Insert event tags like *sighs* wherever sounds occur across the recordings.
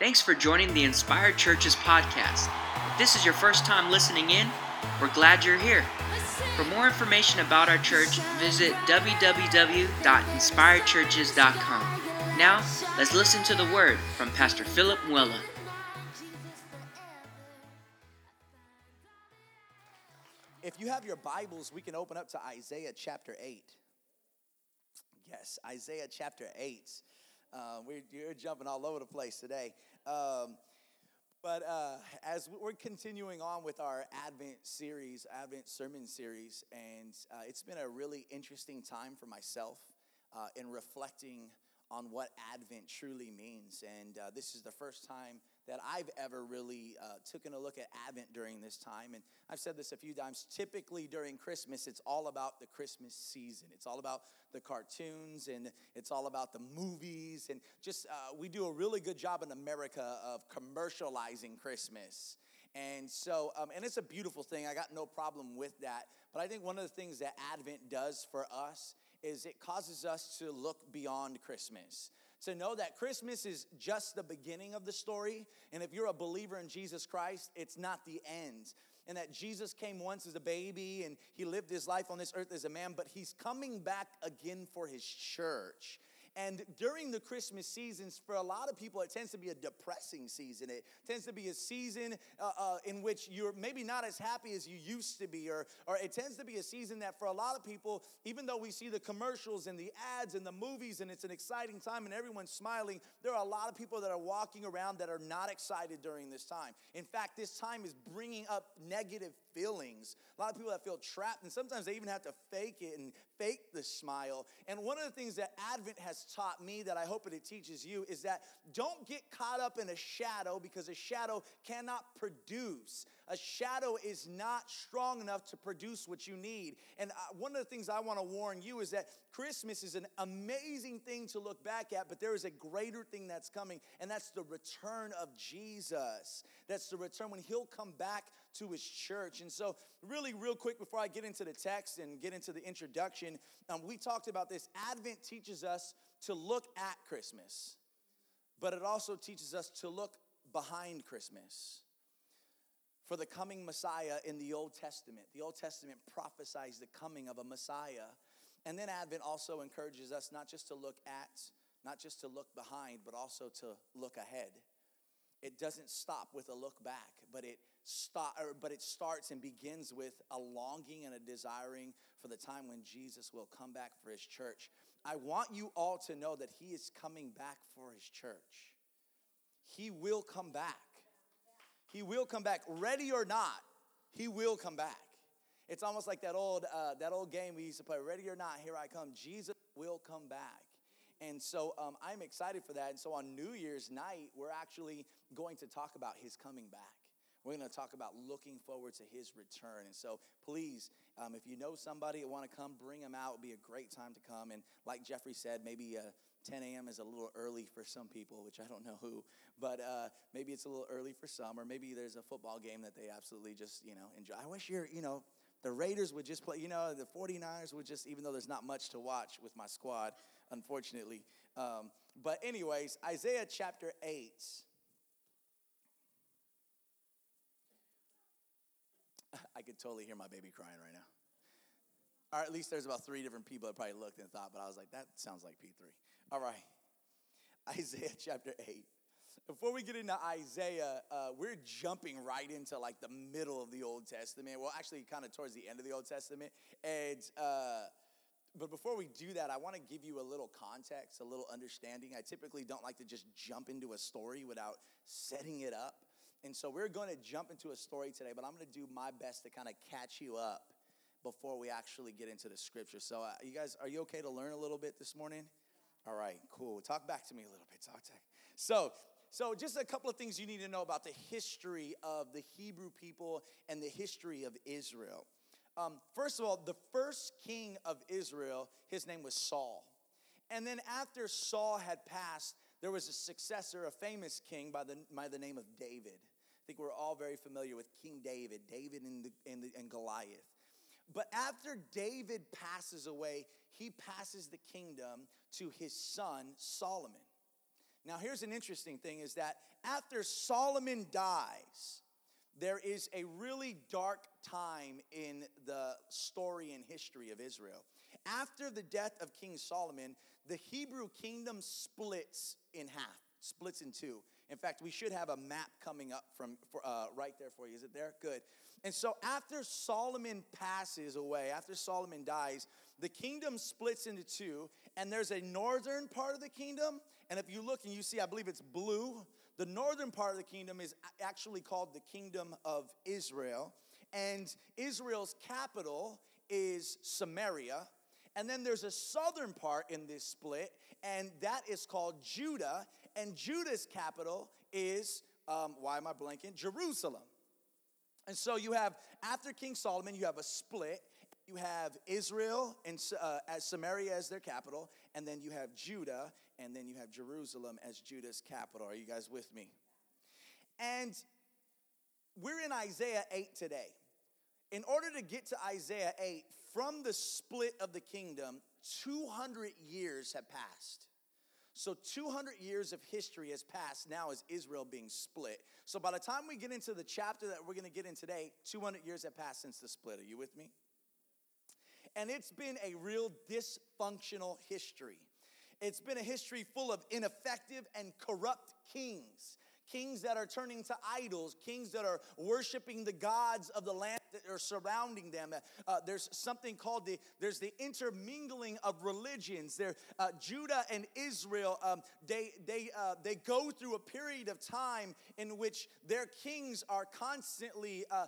Thanks for joining the Inspired Churches podcast. If this is your first time listening in, we're glad you're here. For more information about our church, visit www.inspiredchurches.com. Now, let's listen to the word from Pastor Philip Muella. If you have your Bibles, we can open up to Isaiah chapter 8. Yes, Isaiah chapter 8. Uh, we're, you're jumping all over the place today. Um, but uh, as we're continuing on with our Advent series, Advent sermon series, and uh, it's been a really interesting time for myself uh, in reflecting on what Advent truly means. And uh, this is the first time that I've ever really uh, taken a look at Advent during this time. And I've said this a few times. Typically during Christmas, it's all about the Christmas season. It's all about the cartoons and it's all about the movies. And just, uh, we do a really good job in America of commercializing Christmas. And so, um, and it's a beautiful thing. I got no problem with that. But I think one of the things that Advent does for us is it causes us to look beyond Christmas. To know that Christmas is just the beginning of the story. And if you're a believer in Jesus Christ, it's not the end. And that Jesus came once as a baby and he lived his life on this earth as a man, but he's coming back again for his church. And during the Christmas seasons, for a lot of people, it tends to be a depressing season. It tends to be a season uh, uh, in which you're maybe not as happy as you used to be, or, or it tends to be a season that for a lot of people, even though we see the commercials and the ads and the movies, and it's an exciting time and everyone's smiling, there are a lot of people that are walking around that are not excited during this time. In fact, this time is bringing up negative feelings. A lot of people that feel trapped, and sometimes they even have to fake it and fake the smile. And one of the things that Advent has taught me that I hope it teaches you is that don't get caught up in a shadow because a shadow cannot produce. A shadow is not strong enough to produce what you need. And uh, one of the things I want to warn you is that Christmas is an amazing thing to look back at, but there is a greater thing that's coming, and that's the return of Jesus. That's the return when he'll come back to his church. And so, really, real quick before I get into the text and get into the introduction, um, we talked about this. Advent teaches us to look at Christmas, but it also teaches us to look behind Christmas for the coming Messiah in the Old Testament. The Old Testament prophesies the coming of a Messiah. And then Advent also encourages us not just to look at, not just to look behind, but also to look ahead. It doesn't stop with a look back, but it stop, or, but it starts and begins with a longing and a desiring for the time when Jesus will come back for his church. I want you all to know that he is coming back for his church. He will come back. He will come back, ready or not. He will come back. It's almost like that old uh, that old game we used to play. Ready or not, here I come. Jesus will come back. And so um, I'm excited for that. And so on New Year's night, we're actually going to talk about his coming back. We're going to talk about looking forward to his return. And so, please, um, if you know somebody that want to come, bring them out. It would be a great time to come. And like Jeffrey said, maybe uh, 10 a.m. is a little early for some people, which I don't know who, but uh, maybe it's a little early for some, or maybe there's a football game that they absolutely just, you know, enjoy. I wish you're, you know, the Raiders would just play, you know, the 49ers would just, even though there's not much to watch with my squad, unfortunately. Um, but, anyways, Isaiah chapter 8. *laughs* I could totally hear my baby crying right now. Or at least there's about three different people that probably looked and thought, but I was like, that sounds like P3. All right. *laughs* Isaiah chapter 8. Before we get into Isaiah, uh, we're jumping right into like the middle of the Old Testament. Well, actually, kind of towards the end of the Old Testament. And, uh, but before we do that, I want to give you a little context, a little understanding. I typically don't like to just jump into a story without setting it up. And so we're going to jump into a story today, but I'm going to do my best to kind of catch you up before we actually get into the scripture. So, uh, you guys, are you okay to learn a little bit this morning? All right, cool. Talk back to me a little bit. Talk to So, so just a couple of things you need to know about the history of the Hebrew people and the history of Israel. Um, first of all, the first king of Israel, his name was Saul. And then after Saul had passed, there was a successor, a famous king by the, by the name of David. I think we're all very familiar with King David, David and, the, and, the, and Goliath. But after David passes away, he passes the kingdom to his son Solomon. Now, here's an interesting thing is that after Solomon dies, there is a really dark time in the story and history of Israel. After the death of King Solomon, the Hebrew kingdom splits in half, splits in two. In fact, we should have a map coming up from uh, right there for you. Is it there? Good. And so after Solomon passes away, after Solomon dies, the kingdom splits into two, and there's a northern part of the kingdom. And if you look and you see, I believe it's blue. The northern part of the kingdom is actually called the kingdom of Israel. And Israel's capital is Samaria. And then there's a southern part in this split, and that is called Judah. And Judah's capital is, um, why am I blanking? Jerusalem. And so you have, after King Solomon, you have a split. You have Israel and uh, as Samaria as their capital, and then you have Judah, and then you have Jerusalem as Judah's capital. Are you guys with me? And we're in Isaiah 8 today. In order to get to Isaiah 8, from the split of the kingdom, 200 years have passed. So 200 years of history has passed now as Israel being split. So by the time we get into the chapter that we're going to get in today, 200 years have passed since the split. Are you with me? And it's been a real dysfunctional history. It's been a history full of ineffective and corrupt kings kings that are turning to idols, kings that are worshiping the gods of the land that are surrounding them. Uh, there's something called the there's the intermingling of religions. There, uh, Judah and Israel, um, they they uh, they go through a period of time in which their kings are constantly uh,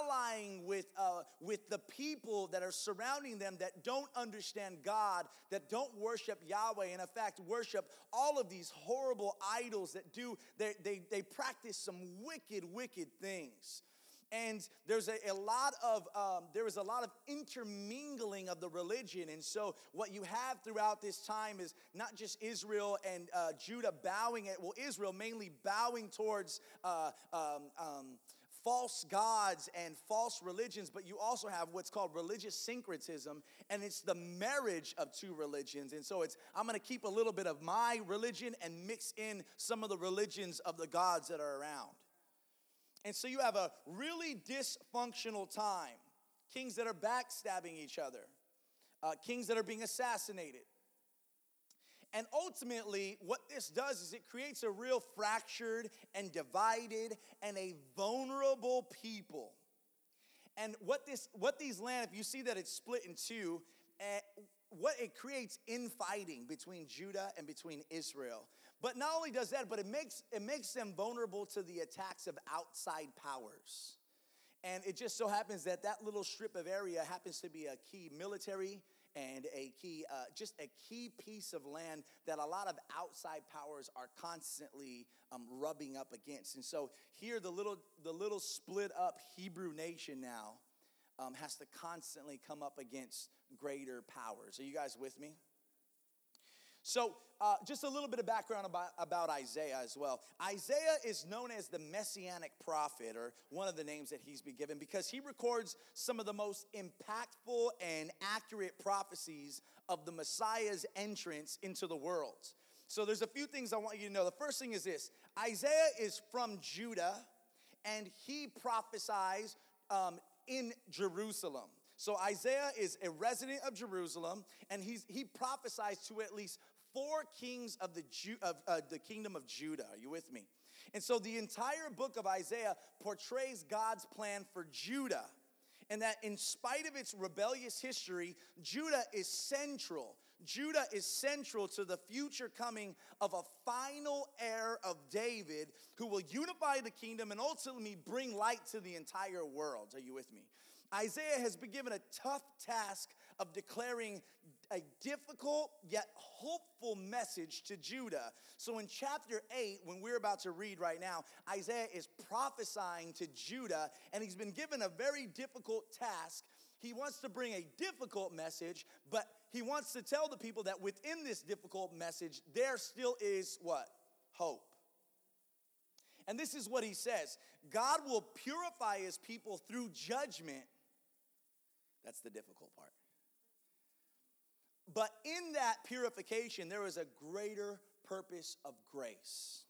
allying with uh, with the people that are surrounding them that don't understand God, that don't worship Yahweh, and in fact worship all of these horrible idols that do they they they practice some wicked, wicked things. And there's a, a lot of um, there is a lot of intermingling of the religion, and so what you have throughout this time is not just Israel and uh, Judah bowing at well Israel mainly bowing towards uh, um, um, false gods and false religions, but you also have what's called religious syncretism, and it's the marriage of two religions. And so it's, I'm gonna keep a little bit of my religion and mix in some of the religions of the gods that are around. And so you have a really dysfunctional time. Kings that are backstabbing each other, uh, kings that are being assassinated, and ultimately, what this does is it creates a real fractured and divided and a vulnerable people. And what this, what these land, if you see that it's split in two, uh, what it creates infighting between Judah and between Israel. But not only does that, but it makes it makes them vulnerable to the attacks of outside powers. And it just so happens that that little strip of area happens to be a key military and a key, uh, just a key piece of land that a lot of outside powers are constantly um, rubbing up against. And so here, the little, the little split up Hebrew nation now um, has to constantly come up against greater powers. Are you guys with me? So, uh, just a little bit of background about, about Isaiah as well. Isaiah is known as the messianic prophet, or one of the names that he's been given, because he records some of the most impactful and accurate prophecies of the Messiah's entrance into the world. So, there's a few things I want you to know. The first thing is this Isaiah is from Judah, and he prophesies um, in Jerusalem. So Isaiah is a resident of Jerusalem, and he's, he prophesies to at least four kings of the, Ju- of, uh, the kingdom of Judah. Are you with me? And so the entire book of Isaiah portrays God's plan for Judah. And that in spite of its rebellious history, Judah is central. Judah is central to the future coming of a final heir of David who will unify the kingdom and ultimately bring light to the entire world. Are you with me? Isaiah has been given a tough task of declaring a difficult yet hopeful message to Judah. So in chapter 8, when we're about to read right now, Isaiah is prophesying to Judah, and he's been given a very difficult task. He wants to bring a difficult message, but he wants to tell the people that within this difficult message, there still is what? Hope. And this is what he says God will purify his people through judgment. That's the difficult part. But in that purification, there is a greater purpose of grace.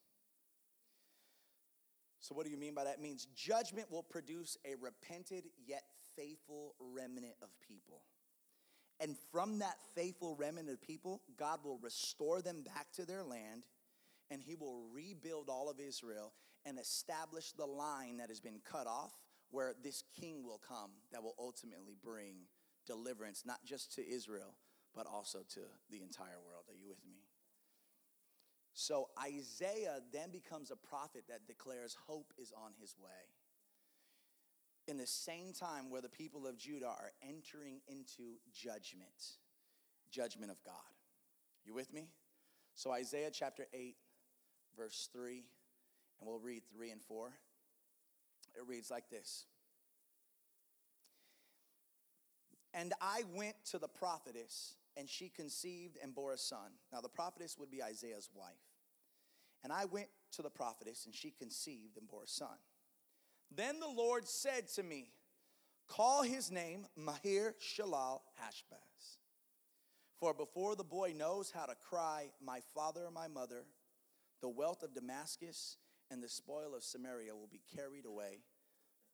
So, what do you mean by that? It means judgment will produce a repented yet faithful remnant of people. And from that faithful remnant of people, God will restore them back to their land and he will rebuild all of Israel and establish the line that has been cut off where this king will come that will ultimately bring deliverance, not just to Israel, but also to the entire world. Are you with me? So Isaiah then becomes a prophet that declares hope is on his way. In the same time where the people of Judah are entering into judgment, judgment of God. You with me? So Isaiah chapter 8, verse 3, and we'll read 3 and 4. It reads like this And I went to the prophetess, and she conceived and bore a son. Now, the prophetess would be Isaiah's wife. And I went to the prophetess, and she conceived and bore a son. Then the Lord said to me, Call his name Maher Shalal Hashbaz. For before the boy knows how to cry, My father my mother, the wealth of Damascus and the spoil of Samaria will be carried away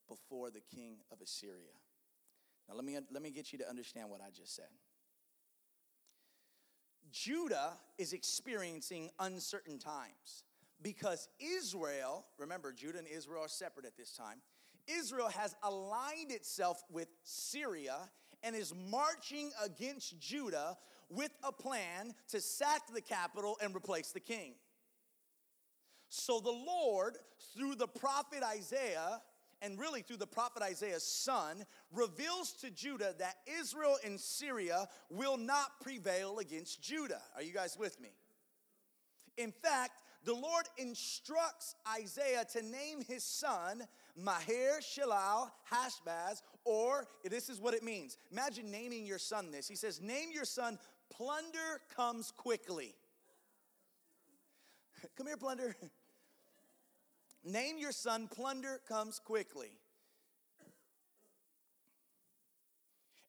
before the king of Assyria. Now, let me, let me get you to understand what I just said. Judah is experiencing uncertain times because Israel, remember, Judah and Israel are separate at this time. Israel has aligned itself with Syria and is marching against Judah with a plan to sack the capital and replace the king. So the Lord, through the prophet Isaiah, and really through the prophet Isaiah's son, reveals to Judah that Israel and Syria will not prevail against Judah. Are you guys with me? In fact, the Lord instructs Isaiah to name his son Maher Shalal Hashbaz, or this is what it means. Imagine naming your son this. He says, Name your son Plunder Comes Quickly. *laughs* Come here, Plunder. *laughs* Name your son, plunder comes quickly.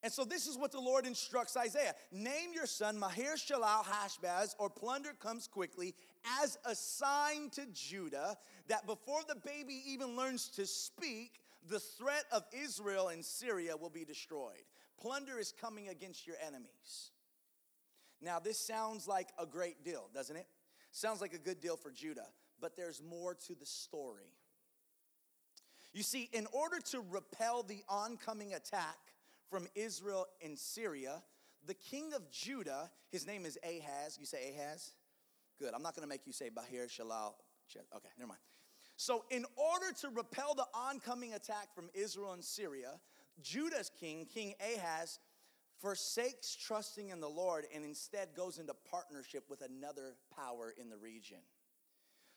And so this is what the Lord instructs Isaiah. Name your son Maher Shalal Hashbaz, or plunder comes quickly, as a sign to Judah that before the baby even learns to speak, the threat of Israel and Syria will be destroyed. Plunder is coming against your enemies. Now, this sounds like a great deal, doesn't it? Sounds like a good deal for Judah but there's more to the story. You see, in order to repel the oncoming attack from Israel and Syria, the king of Judah, his name is Ahaz. You say Ahaz? Good. I'm not going to make you say Maher Shalal. Okay, never mind. So, in order to repel the oncoming attack from Israel and Syria, Judah's king, King Ahaz, forsakes trusting in the Lord and instead goes into partnership with another power in the region.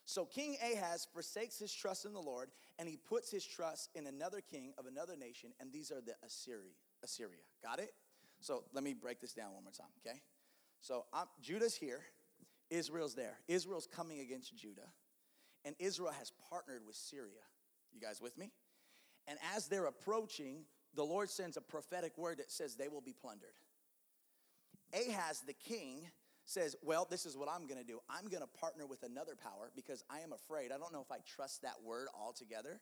So King Ahaz forsakes his trust in the Lord and he puts his trust in another king of another nation, and these are the Assyria. Assyria. Got it? So let me break this down one more time, okay? So I'm, Judah's here, Israel's there. Israel's coming against Judah, and Israel has partnered with Syria. You guys with me? And as they're approaching, the Lord sends a prophetic word that says they will be plundered. Ahaz, the king, says, Well, this is what I'm going to do. I'm going to partner with another power because I am afraid. I don't know if I trust that word altogether.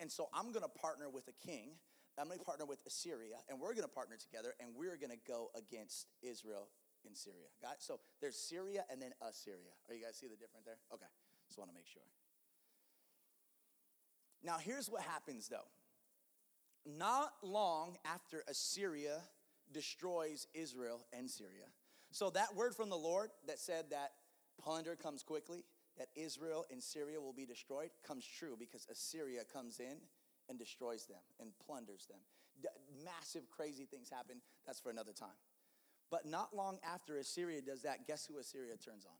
And so I'm going to partner with a king. I'm going to partner with Assyria, and we're going to partner together, and we're going to go against Israel in Syria. Got it? So there's Syria and then Assyria. Are you guys see the difference there? Okay. Just want to make sure. Now, here's what happens though. Not long after Assyria destroys Israel and Syria, so that word from the Lord that said that plunder comes quickly, that Israel and Syria will be destroyed, comes true because Assyria comes in and destroys them and plunders them. D- massive, crazy things happen. That's for another time. But not long after Assyria does that, guess who Assyria turns on?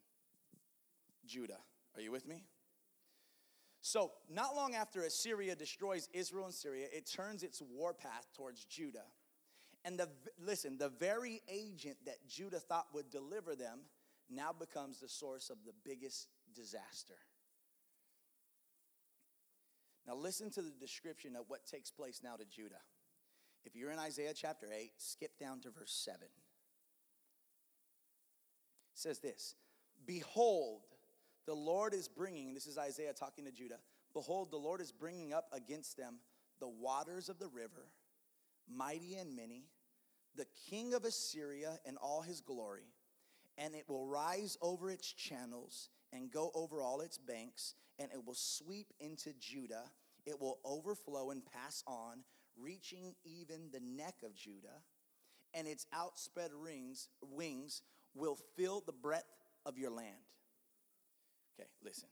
Judah. Are you with me? So, not long after Assyria destroys Israel and Syria, it turns its warpath towards Judah. And the, listen, the very agent that Judah thought would deliver them now becomes the source of the biggest disaster. Now, listen to the description of what takes place now to Judah. If you're in Isaiah chapter 8, skip down to verse 7. It says this Behold, the Lord is bringing, this is Isaiah talking to Judah. Behold, the Lord is bringing up against them the waters of the river, mighty and many, the king of Assyria and all his glory, and it will rise over its channels and go over all its banks, and it will sweep into Judah. It will overflow and pass on, reaching even the neck of Judah, and its outspread rings, wings will fill the breadth of your land. Okay, listen.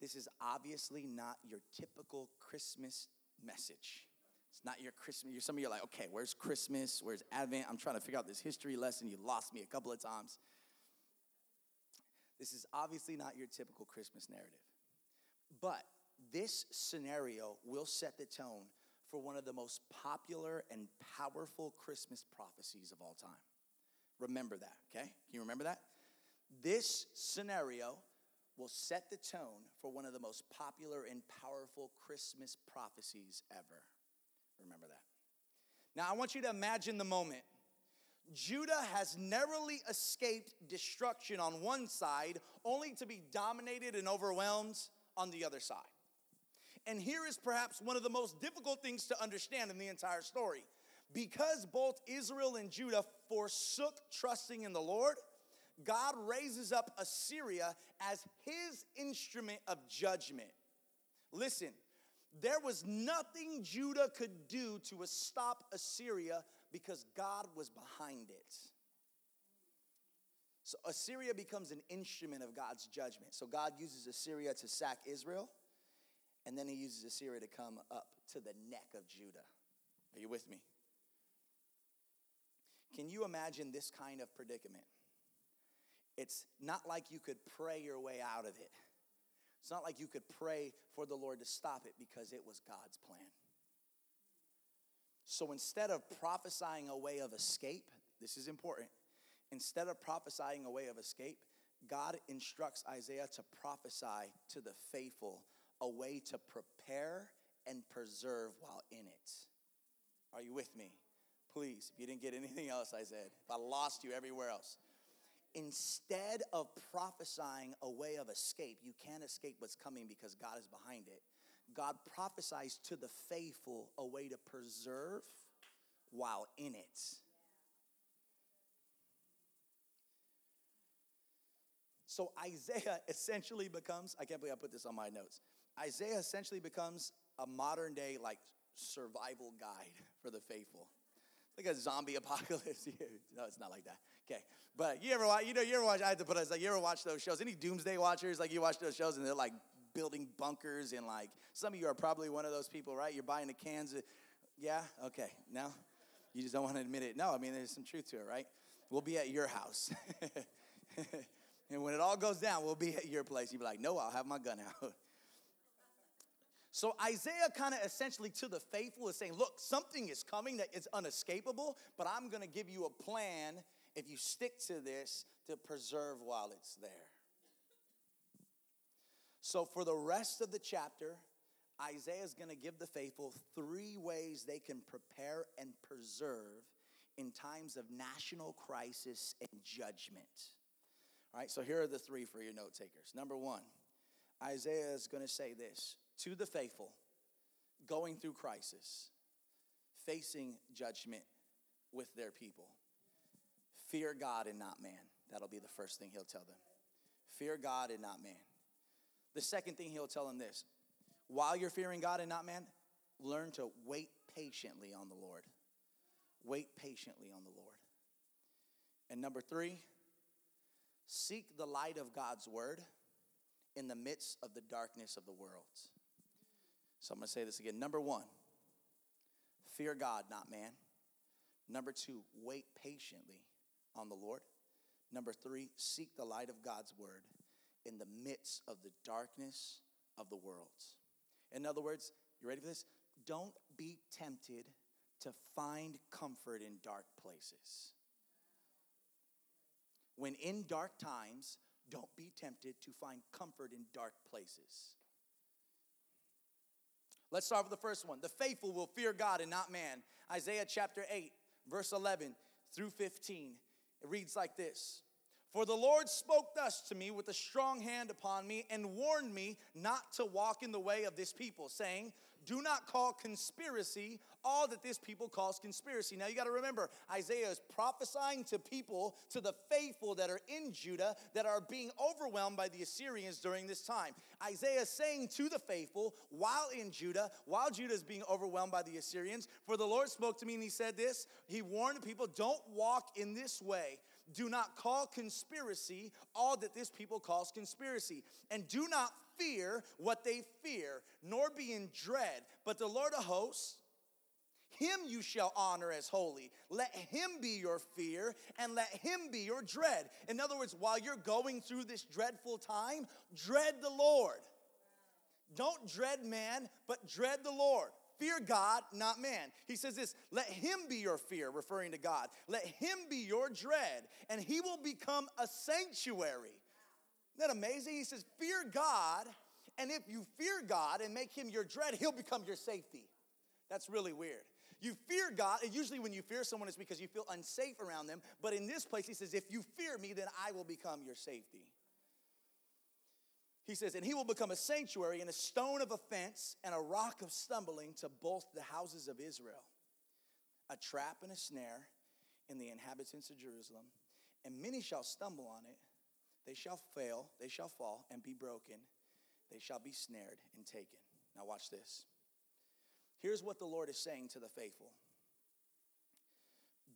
This is obviously not your typical Christmas message. It's not your Christmas. Some of you are like, okay, where's Christmas? Where's Advent? I'm trying to figure out this history lesson. You lost me a couple of times. This is obviously not your typical Christmas narrative. But this scenario will set the tone for one of the most popular and powerful Christmas prophecies of all time. Remember that, okay? Can you remember that? This scenario will set the tone for one of the most popular and powerful Christmas prophecies ever. Remember that. Now, I want you to imagine the moment. Judah has narrowly escaped destruction on one side, only to be dominated and overwhelmed on the other side. And here is perhaps one of the most difficult things to understand in the entire story. Because both Israel and Judah forsook trusting in the Lord, God raises up Assyria as his instrument of judgment. Listen, there was nothing Judah could do to stop Assyria because God was behind it. So Assyria becomes an instrument of God's judgment. So God uses Assyria to sack Israel, and then he uses Assyria to come up to the neck of Judah. Are you with me? Can you imagine this kind of predicament? It's not like you could pray your way out of it. It's not like you could pray for the Lord to stop it because it was God's plan. So instead of prophesying a way of escape, this is important. Instead of prophesying a way of escape, God instructs Isaiah to prophesy to the faithful a way to prepare and preserve while in it. Are you with me? Please, if you didn't get anything else I said, if I lost you everywhere else. Instead of prophesying a way of escape, you can't escape what's coming because God is behind it. God prophesies to the faithful a way to preserve while in it. So Isaiah *laughs* essentially becomes, I can't believe I put this on my notes. Isaiah essentially becomes a modern day like survival guide *laughs* for the faithful. Like a zombie *laughs* apocalypse. *laughs* no, it's not like that. Okay. But you ever watch, you know, you ever watch, I had to put us like, you ever watch those shows? Any doomsday watchers? Like you watch those shows and they're like building bunkers and like, some of you are probably one of those people, right? You're buying the cans. Of, yeah? Okay. Now, you just don't want to admit it. No, I mean, there's some truth to it, right? We'll be at your house. *laughs* and when it all goes down, we'll be at your place. You'll be like, no, I'll have my gun out. So Isaiah kind of essentially to the faithful is saying, look, something is coming that is unescapable, but I'm going to give you a plan if you stick to this to preserve while it's there. So for the rest of the chapter, Isaiah is going to give the faithful three ways they can prepare and preserve in times of national crisis and judgment. All right, so here are the three for your note takers. Number one, Isaiah is going to say this to the faithful going through crisis, facing judgment with their people. Fear God and not man. That'll be the first thing he'll tell them. Fear God and not man. The second thing he'll tell them this while you're fearing God and not man, learn to wait patiently on the Lord. Wait patiently on the Lord. And number three, seek the light of God's word in the midst of the darkness of the world. So I'm going to say this again. Number one, fear God, not man. Number two, wait patiently on the Lord. Number three, seek the light of God's word in the midst of the darkness of the world. In other words, you ready for this? Don't be tempted to find comfort in dark places. When in dark times, don't be tempted to find comfort in dark places. Let's start with the first one. The faithful will fear God and not man. Isaiah chapter 8, verse 11 through 15. It reads like this For the Lord spoke thus to me with a strong hand upon me and warned me not to walk in the way of this people, saying, Do not call conspiracy all that this people calls conspiracy. Now you got to remember, Isaiah is prophesying to people, to the faithful that are in Judah that are being overwhelmed by the Assyrians during this time. Isaiah is saying to the faithful while in Judah, while Judah is being overwhelmed by the Assyrians, for the Lord spoke to me and he said this, he warned people, Don't walk in this way do not call conspiracy all that this people calls conspiracy. And do not fear what they fear, nor be in dread. But the Lord of hosts, him you shall honor as holy. Let him be your fear and let him be your dread. In other words, while you're going through this dreadful time, dread the Lord. Don't dread man, but dread the Lord. Fear God, not man. He says this let him be your fear, referring to God. Let him be your dread, and he will become a sanctuary. Isn't that amazing? He says, Fear God, and if you fear God and make him your dread, he'll become your safety. That's really weird. You fear God, and usually when you fear someone, it's because you feel unsafe around them. But in this place, he says, If you fear me, then I will become your safety. He says, and he will become a sanctuary and a stone of offense and a rock of stumbling to both the houses of Israel, a trap and a snare in the inhabitants of Jerusalem. And many shall stumble on it. They shall fail, they shall fall and be broken. They shall be snared and taken. Now, watch this. Here's what the Lord is saying to the faithful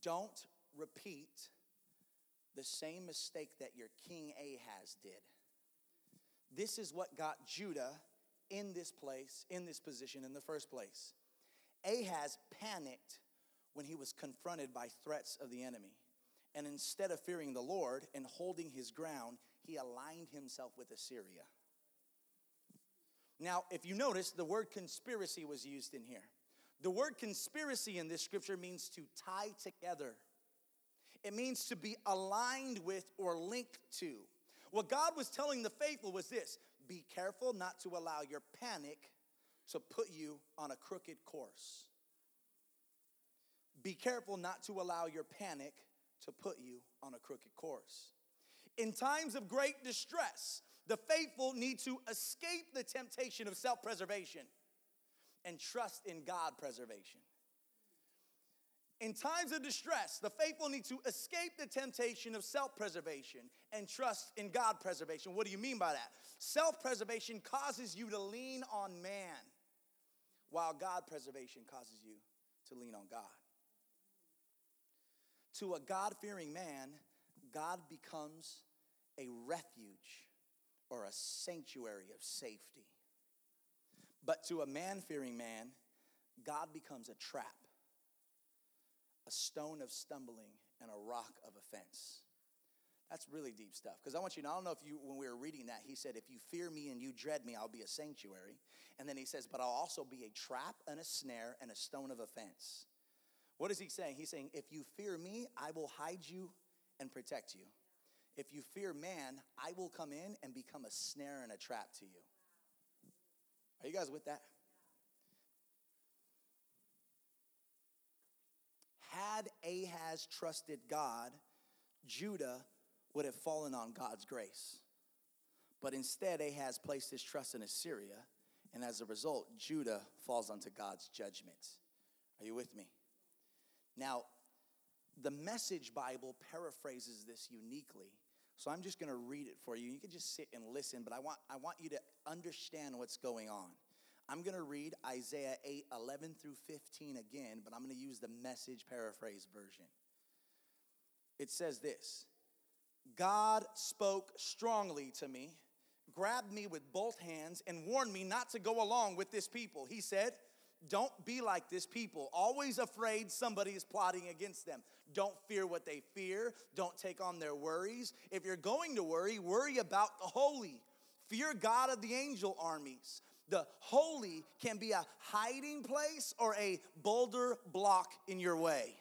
Don't repeat the same mistake that your king Ahaz did. This is what got Judah in this place, in this position in the first place. Ahaz panicked when he was confronted by threats of the enemy. And instead of fearing the Lord and holding his ground, he aligned himself with Assyria. Now, if you notice, the word conspiracy was used in here. The word conspiracy in this scripture means to tie together, it means to be aligned with or linked to. What God was telling the faithful was this be careful not to allow your panic to put you on a crooked course. Be careful not to allow your panic to put you on a crooked course. In times of great distress, the faithful need to escape the temptation of self preservation and trust in God preservation. In times of distress, the faithful need to escape the temptation of self preservation and trust in God preservation. What do you mean by that? Self preservation causes you to lean on man, while God preservation causes you to lean on God. To a God fearing man, God becomes a refuge or a sanctuary of safety. But to a man fearing man, God becomes a trap a stone of stumbling, and a rock of offense. That's really deep stuff. Because I want you to, know I don't know if you, when we were reading that, he said, If you fear me and you dread me, I'll be a sanctuary. And then he says, But I'll also be a trap and a snare and a stone of offense. What is he saying? He's saying, If you fear me, I will hide you and protect you. If you fear man, I will come in and become a snare and a trap to you. Are you guys with that? Had Ahaz trusted God, Judah would have fallen on God's grace. But instead, Ahaz placed his trust in Assyria, and as a result, Judah falls onto God's judgment. Are you with me? Now, the Message Bible paraphrases this uniquely. So I'm just going to read it for you. You can just sit and listen, but I want, I want you to understand what's going on. I'm going to read Isaiah 8 11 through 15 again, but I'm going to use the message paraphrase version. It says this God spoke strongly to me, grabbed me with both hands, and warned me not to go along with this people. He said, Don't be like this people, always afraid somebody is plotting against them. Don't fear what they fear, don't take on their worries. If you're going to worry, worry about the holy. Fear God of the angel armies. The holy can be a hiding place or a boulder block in your way.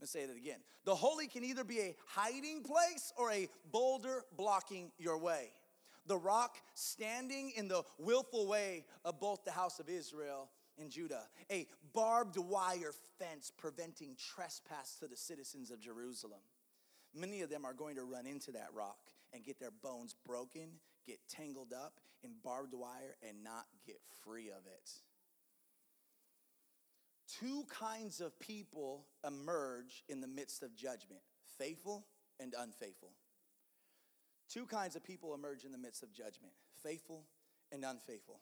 Let's say that again. The holy can either be a hiding place or a boulder blocking your way. The rock standing in the willful way of both the house of Israel and Judah. A barbed wire fence preventing trespass to the citizens of Jerusalem. many of them are going to run into that rock and get their bones broken, get tangled up in barbed wire, and not get free of it. Two kinds of people emerge in the midst of judgment faithful and unfaithful. Two kinds of people emerge in the midst of judgment faithful and unfaithful.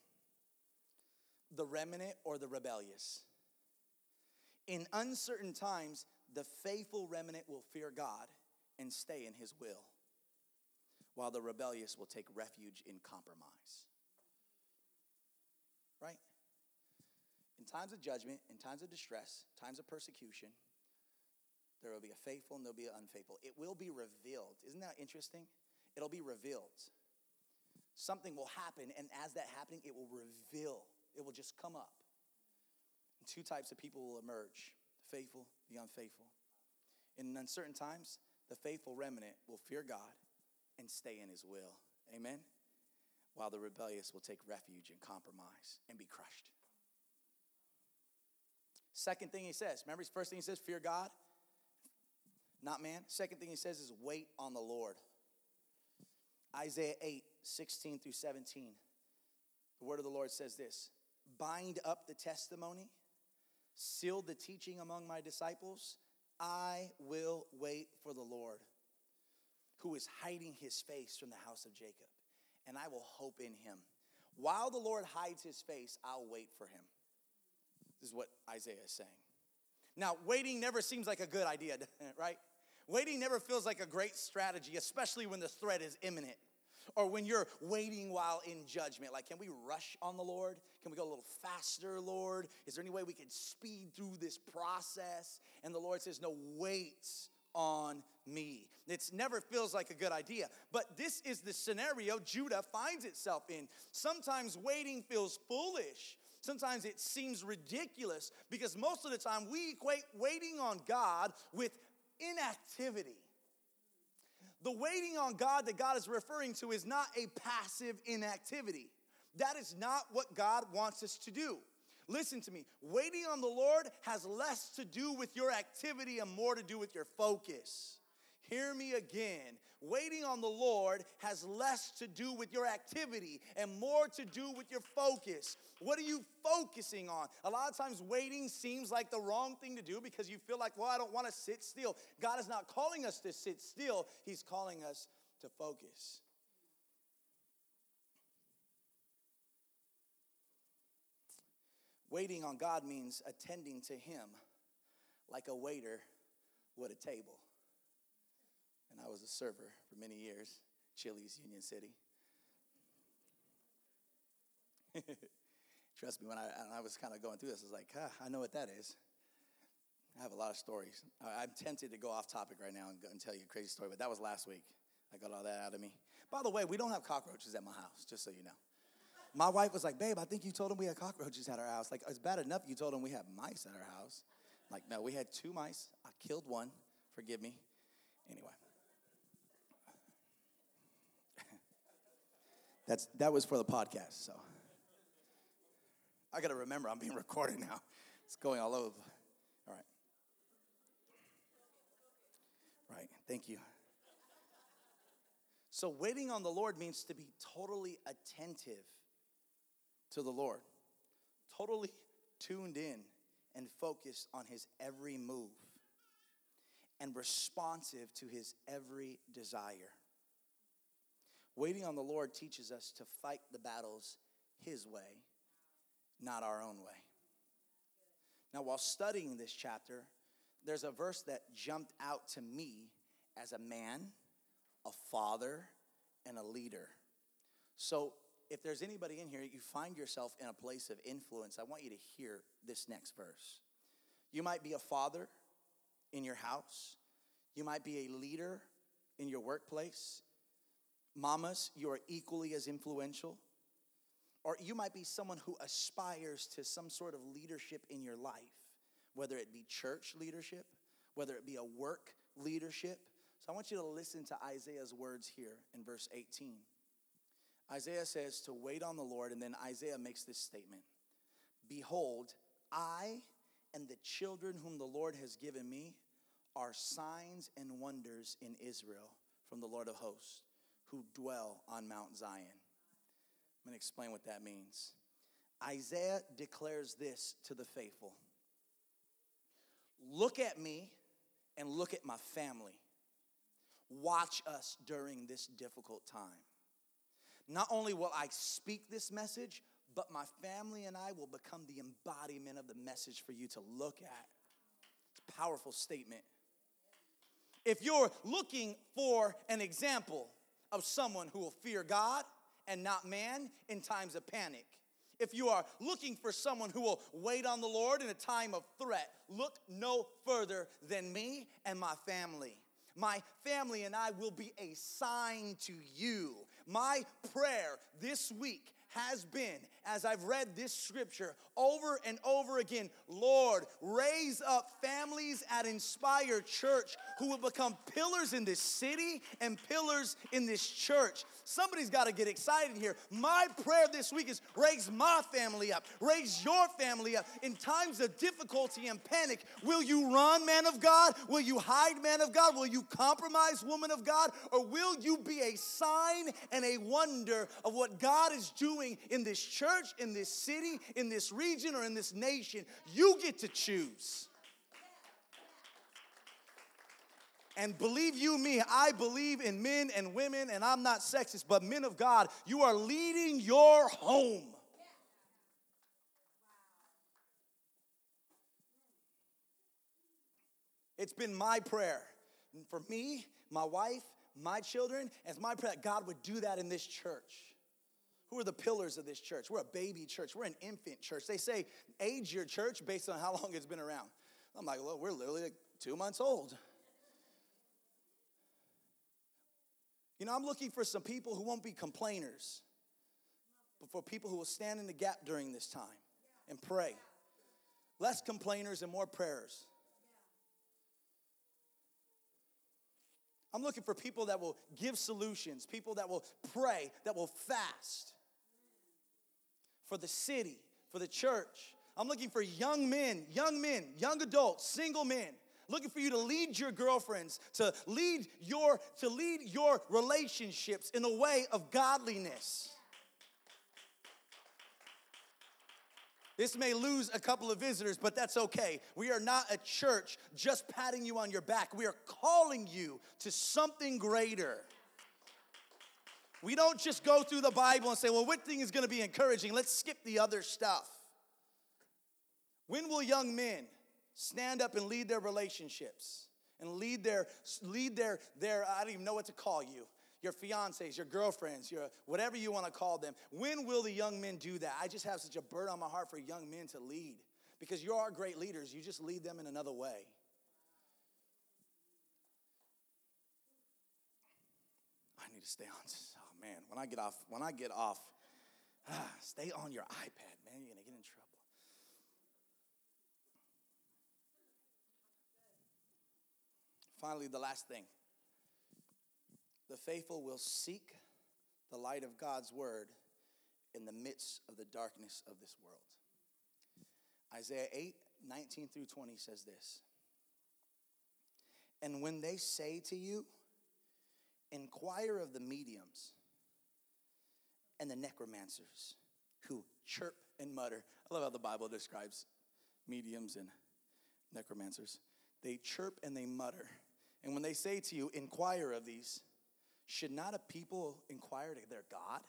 The remnant or the rebellious. In uncertain times, the faithful remnant will fear God and stay in his will, while the rebellious will take refuge in compromise. Right? In times of judgment, in times of distress, times of persecution, there will be a faithful and there'll be an unfaithful. It will be revealed. Isn't that interesting? It'll be revealed. Something will happen, and as that happening, it will reveal. It will just come up. And two types of people will emerge the faithful, the unfaithful. In uncertain times, the faithful remnant will fear God and stay in his will. Amen? While the rebellious will take refuge and compromise and be crushed. Second thing he says, remember his first thing he says, fear God, not man. Second thing he says is wait on the Lord. Isaiah 8, 16 through 17. The word of the Lord says this Bind up the testimony, seal the teaching among my disciples. I will wait for the Lord, who is hiding his face from the house of Jacob, and I will hope in him. While the Lord hides his face, I'll wait for him. This is what Isaiah is saying. Now, waiting never seems like a good idea, *laughs* right? Waiting never feels like a great strategy, especially when the threat is imminent or when you're waiting while in judgment. Like, can we rush on the Lord? Can we go a little faster, Lord? Is there any way we can speed through this process? And the Lord says, No, wait on me. It never feels like a good idea. But this is the scenario Judah finds itself in. Sometimes waiting feels foolish. Sometimes it seems ridiculous because most of the time we equate waiting on God with inactivity. The waiting on God that God is referring to is not a passive inactivity. That is not what God wants us to do. Listen to me. Waiting on the Lord has less to do with your activity and more to do with your focus. Hear me again. Waiting on the Lord has less to do with your activity and more to do with your focus. What are you focusing on? A lot of times, waiting seems like the wrong thing to do because you feel like, well, I don't want to sit still. God is not calling us to sit still, He's calling us to focus. Waiting on God means attending to Him like a waiter would a table and I was a server for many years, Chili's, Union City. *laughs* Trust me, when I, I was kind of going through this, I was like, ah, I know what that is. I have a lot of stories. I'm tempted to go off topic right now and, and tell you a crazy story, but that was last week. I got all that out of me. By the way, we don't have cockroaches at my house, just so you know. My wife was like, babe, I think you told him we had cockroaches at our house. Like, it's bad enough you told him we had mice at our house. Like, no, we had two mice. I killed one. Forgive me. Anyway. *laughs* That's, that was for the podcast, so. I got to remember I'm being *laughs* recorded now. It's going all over. All right. Right, thank you. So, waiting on the Lord means to be totally attentive to the Lord, totally tuned in and focused on His every move and responsive to His every desire. Waiting on the Lord teaches us to fight the battles His way, not our own way. Now, while studying this chapter, there's a verse that jumped out to me as a man, a father, and a leader. So, if there's anybody in here, you find yourself in a place of influence, I want you to hear this next verse. You might be a father in your house, you might be a leader in your workplace, Mamas, you are equally as influential. Or you might be someone who aspires to some sort of leadership in your life, whether it be church leadership, whether it be a work leadership. So I want you to listen to Isaiah's words here in verse 18. Isaiah says to wait on the Lord, and then Isaiah makes this statement Behold, I and the children whom the Lord has given me are signs and wonders in Israel from the Lord of hosts who dwell on Mount Zion. I'm going to explain what that means. Isaiah declares this to the faithful Look at me and look at my family. Watch us during this difficult time. Not only will I speak this message, but my family and I will become the embodiment of the message for you to look at. It's a powerful statement. If you're looking for an example of someone who will fear God and not man in times of panic, if you are looking for someone who will wait on the Lord in a time of threat, look no further than me and my family. My family and I will be a sign to you. My prayer this week has been, as I've read this scripture over and over again, Lord, raise up families at Inspire Church who will become pillars in this city and pillars in this church. Somebody's got to get excited here. My prayer this week is raise my family up, raise your family up. In times of difficulty and panic, will you run, man of God? Will you hide, man of God? Will you compromise, woman of God? Or will you be a sign and a wonder of what God is doing in this church, in this city, in this region, or in this nation? You get to choose. And believe you me, I believe in men and women, and I'm not sexist, but men of God, you are leading your home. It's been my prayer for me, my wife, my children, as my prayer that God would do that in this church. Who are the pillars of this church? We're a baby church. We're an infant church. They say age your church based on how long it's been around. I'm like, well, we're literally like two months old. You know, I'm looking for some people who won't be complainers, but for people who will stand in the gap during this time and pray. Less complainers and more prayers. I'm looking for people that will give solutions, people that will pray, that will fast for the city, for the church. I'm looking for young men, young men, young adults, single men looking for you to lead your girlfriends, to lead your to lead your relationships in a way of godliness. This may lose a couple of visitors, but that's okay. We are not a church just patting you on your back. We are calling you to something greater. We don't just go through the Bible and say, well, what thing is going to be encouraging? Let's skip the other stuff. When will young men stand up and lead their relationships and lead their lead their their I don't even know what to call you your fiancés, your girlfriends, your whatever you want to call them. When will the young men do that? I just have such a burden on my heart for young men to lead because you are great leaders. You just lead them in another way. I need to stay on. *laughs* Oh man, when I get off, when I get off, ah, *sighs* stay on your iPad, man. You're gonna get in trouble. Finally, the last thing the faithful will seek the light of God's word in the midst of the darkness of this world. Isaiah 8 19 through 20 says this. And when they say to you, inquire of the mediums and the necromancers who chirp and mutter. I love how the Bible describes mediums and necromancers. They chirp and they mutter and when they say to you, inquire of these, should not a people inquire to their God?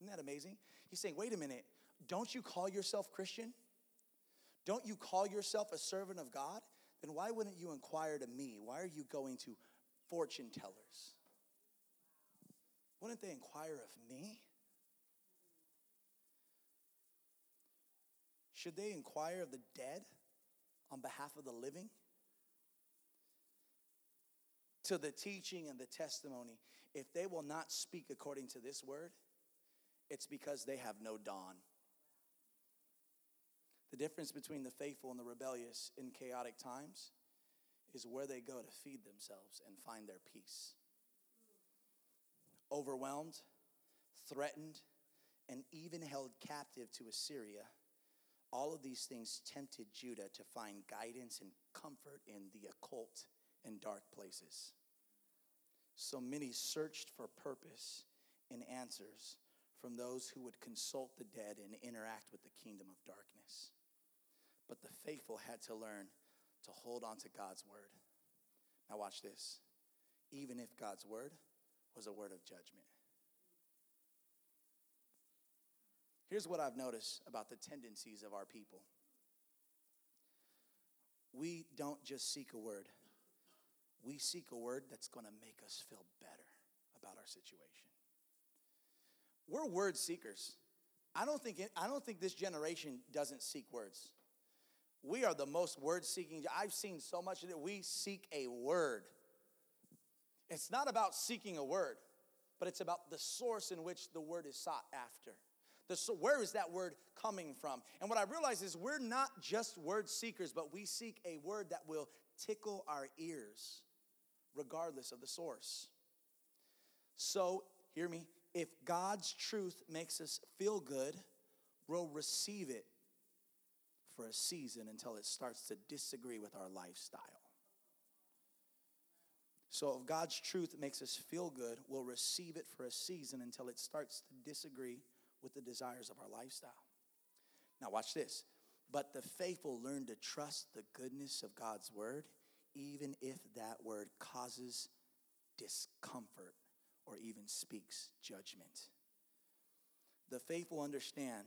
Isn't that amazing? He's saying, wait a minute, don't you call yourself Christian? Don't you call yourself a servant of God? Then why wouldn't you inquire to me? Why are you going to fortune tellers? Wouldn't they inquire of me? Should they inquire of the dead on behalf of the living? To the teaching and the testimony, if they will not speak according to this word, it's because they have no dawn. The difference between the faithful and the rebellious in chaotic times is where they go to feed themselves and find their peace. Overwhelmed, threatened, and even held captive to Assyria, All of these things tempted Judah to find guidance and comfort in the occult and dark places. So many searched for purpose and answers from those who would consult the dead and interact with the kingdom of darkness. But the faithful had to learn to hold on to God's word. Now, watch this. Even if God's word was a word of judgment. Here's what I've noticed about the tendencies of our people we don't just seek a word, we seek a word that's going to make us feel better about our situation. We're word seekers. I don't think I don't think this generation doesn't seek words. We are the most word seeking. I've seen so much of it. We seek a word. It's not about seeking a word, but it's about the source in which the word is sought after. The, so where is that word coming from? And what I realize is we're not just word seekers, but we seek a word that will tickle our ears, regardless of the source. So, hear me, if God's truth makes us feel good, we'll receive it for a season until it starts to disagree with our lifestyle. So, if God's truth makes us feel good, we'll receive it for a season until it starts to disagree with the desires of our lifestyle. Now, watch this. But the faithful learn to trust the goodness of God's word, even if that word causes discomfort or even speaks judgment. The faithful understand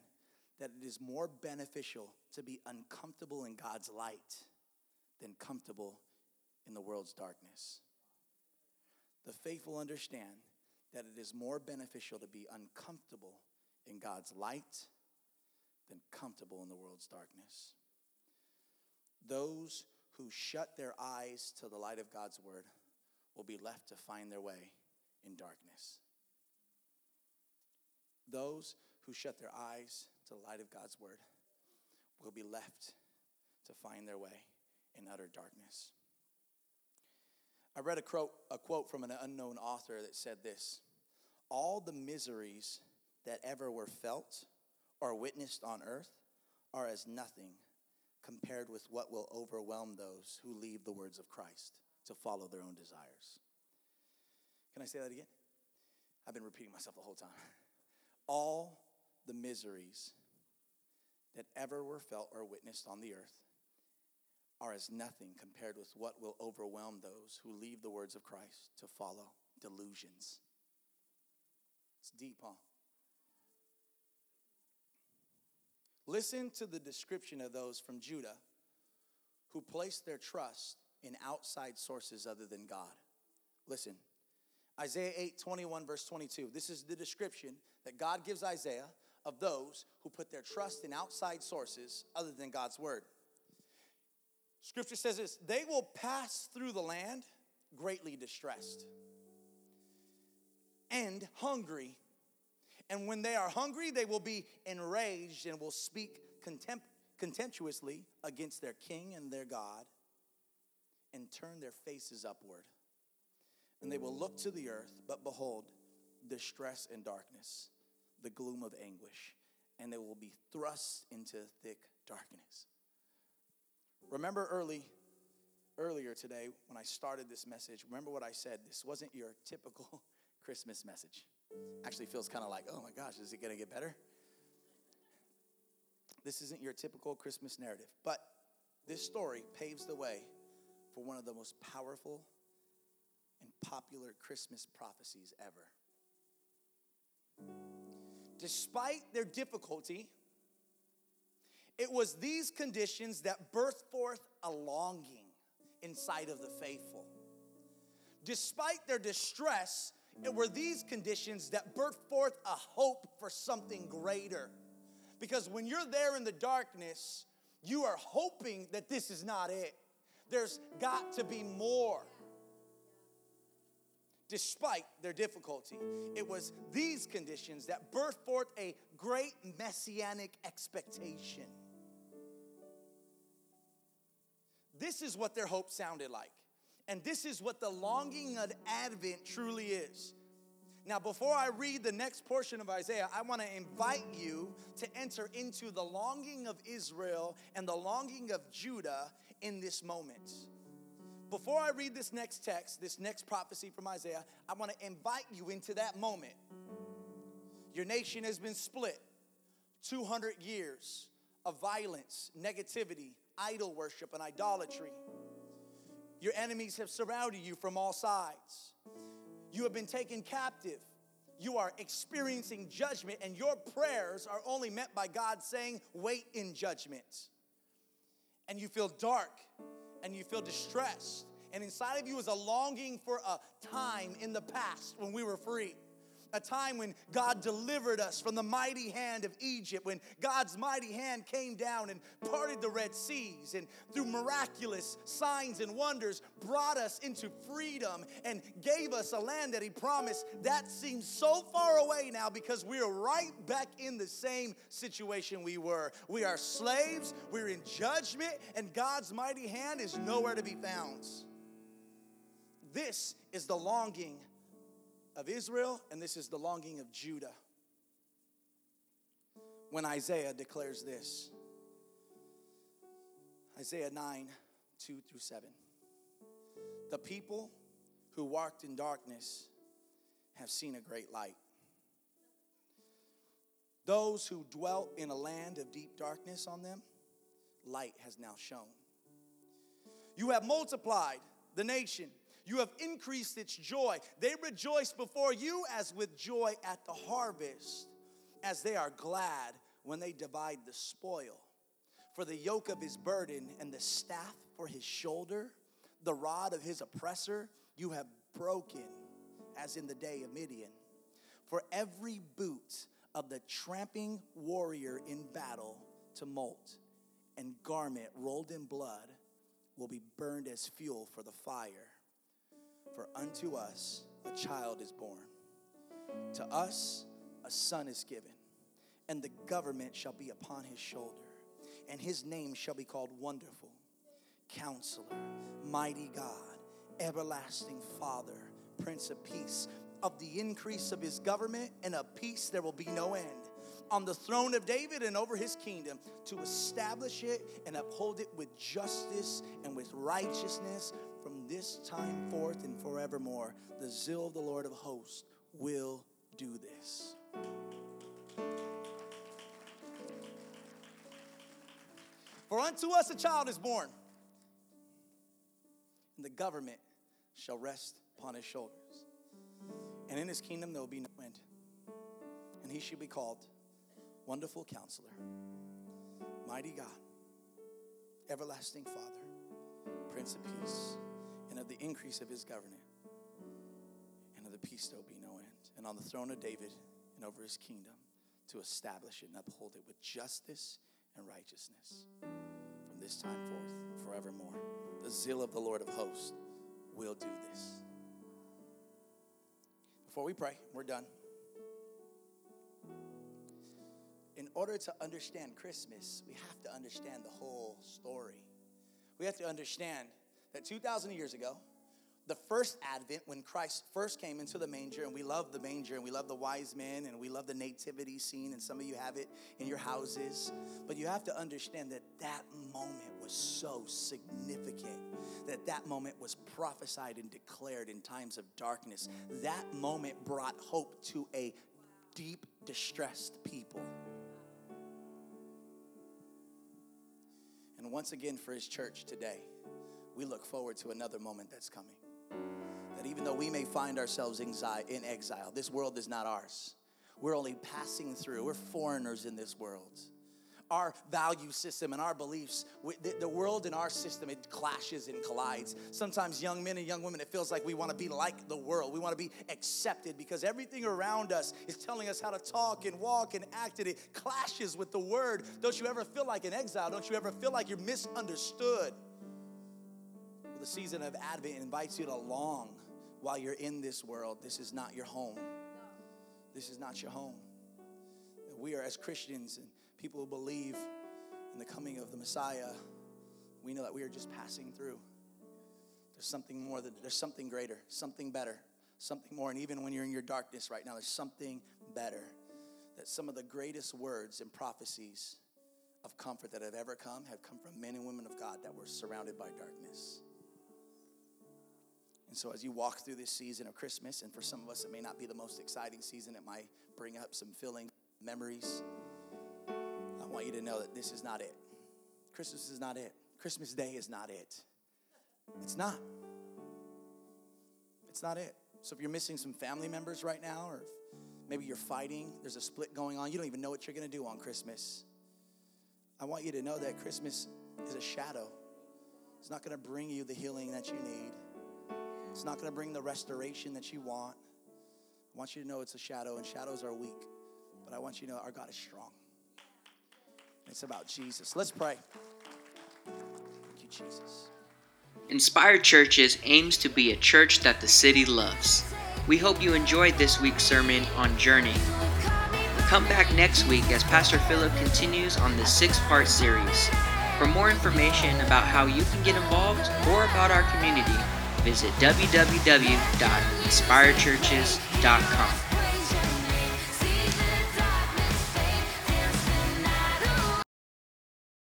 that it is more beneficial to be uncomfortable in God's light than comfortable in the world's darkness. The faithful understand that it is more beneficial to be uncomfortable in God's light than comfortable in the world's darkness. Those who shut their eyes to the light of God's word will be left to find their way in darkness. Those who shut their eyes to the light of God's word will be left to find their way in utter darkness. I read a quote, a quote from an unknown author that said this All the miseries that ever were felt or witnessed on earth are as nothing compared with what will overwhelm those who leave the words of Christ to follow their own desires. Can I say that again? I've been repeating myself the whole time. *laughs* All the miseries that ever were felt or witnessed on the earth are as nothing compared with what will overwhelm those who leave the words of Christ to follow delusions. It's deep, huh? Listen to the description of those from Judah who placed their trust in outside sources other than God. Listen. Isaiah 8, 21, verse 22. This is the description that God gives Isaiah of those who put their trust in outside sources other than God's word. Scripture says this they will pass through the land greatly distressed and hungry and when they are hungry, they will be enraged and will speak contempt, contemptuously against their king and their God and turn their faces upward. And they will look to the earth, but behold, distress and darkness, the gloom of anguish, and they will be thrust into thick darkness. Remember early earlier today when I started this message, remember what I said? This wasn't your typical *laughs* Christmas message. Actually feels kind of like, oh my gosh, is it going to get better? This isn't your typical Christmas narrative, but this story paves the way for one of the most powerful and popular Christmas prophecies ever. Despite their difficulty, it was these conditions that birthed forth a longing inside of the faithful. Despite their distress, it were these conditions that birthed forth a hope for something greater. Because when you're there in the darkness, you are hoping that this is not it. There's got to be more. Despite their difficulty, it was these conditions that birthed forth a great messianic expectation. This is what their hope sounded like. And this is what the longing of Advent truly is. Now, before I read the next portion of Isaiah, I want to invite you to enter into the longing of Israel and the longing of Judah in this moment. Before I read this next text, this next prophecy from Isaiah, I want to invite you into that moment. Your nation has been split 200 years of violence, negativity, idol worship, and idolatry. Your enemies have surrounded you from all sides. You have been taken captive. You are experiencing judgment, and your prayers are only met by God saying, Wait in judgment. And you feel dark and you feel distressed. And inside of you is a longing for a time in the past when we were free a time when God delivered us from the mighty hand of Egypt, when God's mighty hand came down and parted the Red Seas, and through miraculous signs and wonders brought us into freedom and gave us a land that He promised. That seems so far away now because we are right back in the same situation we were. We are slaves, we're in judgment, and God's mighty hand is nowhere to be found. This is the longing of Israel, and this is the longing of Judah. When Isaiah declares this Isaiah 9 2 through 7. The people who walked in darkness have seen a great light. Those who dwelt in a land of deep darkness on them, light has now shone. You have multiplied the nation you have increased its joy. They rejoice before you as with joy at the harvest, as they are glad when they divide the spoil. For the yoke of his burden and the staff for his shoulder, the rod of his oppressor, you have broken, as in the day of Midian. For every boot of the tramping warrior in battle to molt and garment rolled in blood will be burned as fuel for the fire for unto us a child is born, to us a son is given, and the government shall be upon his shoulder, and his name shall be called Wonderful, Counselor, Mighty God, Everlasting Father, Prince of Peace. Of the increase of his government and of peace there will be no end on the throne of David and over his kingdom to establish it and uphold it with justice and with righteousness this time forth and forevermore. The zeal of the Lord of hosts will do this. For unto us a child is born, and the government shall rest upon his shoulders. And in his kingdom there will be no end. And he shall be called Wonderful Counselor, Mighty God, Everlasting Father, Prince of Peace and of the increase of his government, and of the peace there will be no end. And on the throne of David and over his kingdom, to establish it and uphold it with justice and righteousness from this time forth forevermore. The zeal of the Lord of hosts will do this. Before we pray, we're done. In order to understand Christmas, we have to understand the whole story. We have to understand that 2,000 years ago, the first advent when Christ first came into the manger, and we love the manger and we love the wise men and we love the nativity scene, and some of you have it in your houses. But you have to understand that that moment was so significant, that that moment was prophesied and declared in times of darkness. That moment brought hope to a deep, distressed people. And once again, for his church today we look forward to another moment that's coming. That even though we may find ourselves in exile, this world is not ours. We're only passing through, we're foreigners in this world. Our value system and our beliefs, the world and our system, it clashes and collides. Sometimes, young men and young women, it feels like we want to be like the world. We want to be accepted because everything around us is telling us how to talk and walk and act, and it clashes with the word. Don't you ever feel like an exile? Don't you ever feel like you're misunderstood? The season of Advent invites you to long while you're in this world. This is not your home. This is not your home. We are, as Christians and people who believe in the coming of the Messiah, we know that we are just passing through. There's something more, that, there's something greater, something better, something more. And even when you're in your darkness right now, there's something better. That some of the greatest words and prophecies of comfort that have ever come have come from men and women of God that were surrounded by darkness. And so, as you walk through this season of Christmas, and for some of us, it may not be the most exciting season, it might bring up some filling memories. I want you to know that this is not it. Christmas is not it. Christmas Day is not it. It's not. It's not it. So if you're missing some family members right now, or maybe you're fighting, there's a split going on, you don't even know what you're going to do on Christmas. I want you to know that Christmas is a shadow. It's not going to bring you the healing that you need. It's not going to bring the restoration that you want. I want you to know it's a shadow, and shadows are weak. But I want you to know our God is strong. It's about Jesus. Let's pray. Thank you, Jesus. Inspired Churches aims to be a church that the city loves. We hope you enjoyed this week's sermon on Journey. Come back next week as Pastor Philip continues on this six part series. For more information about how you can get involved or about our community, visit www.inspiredchurches.com.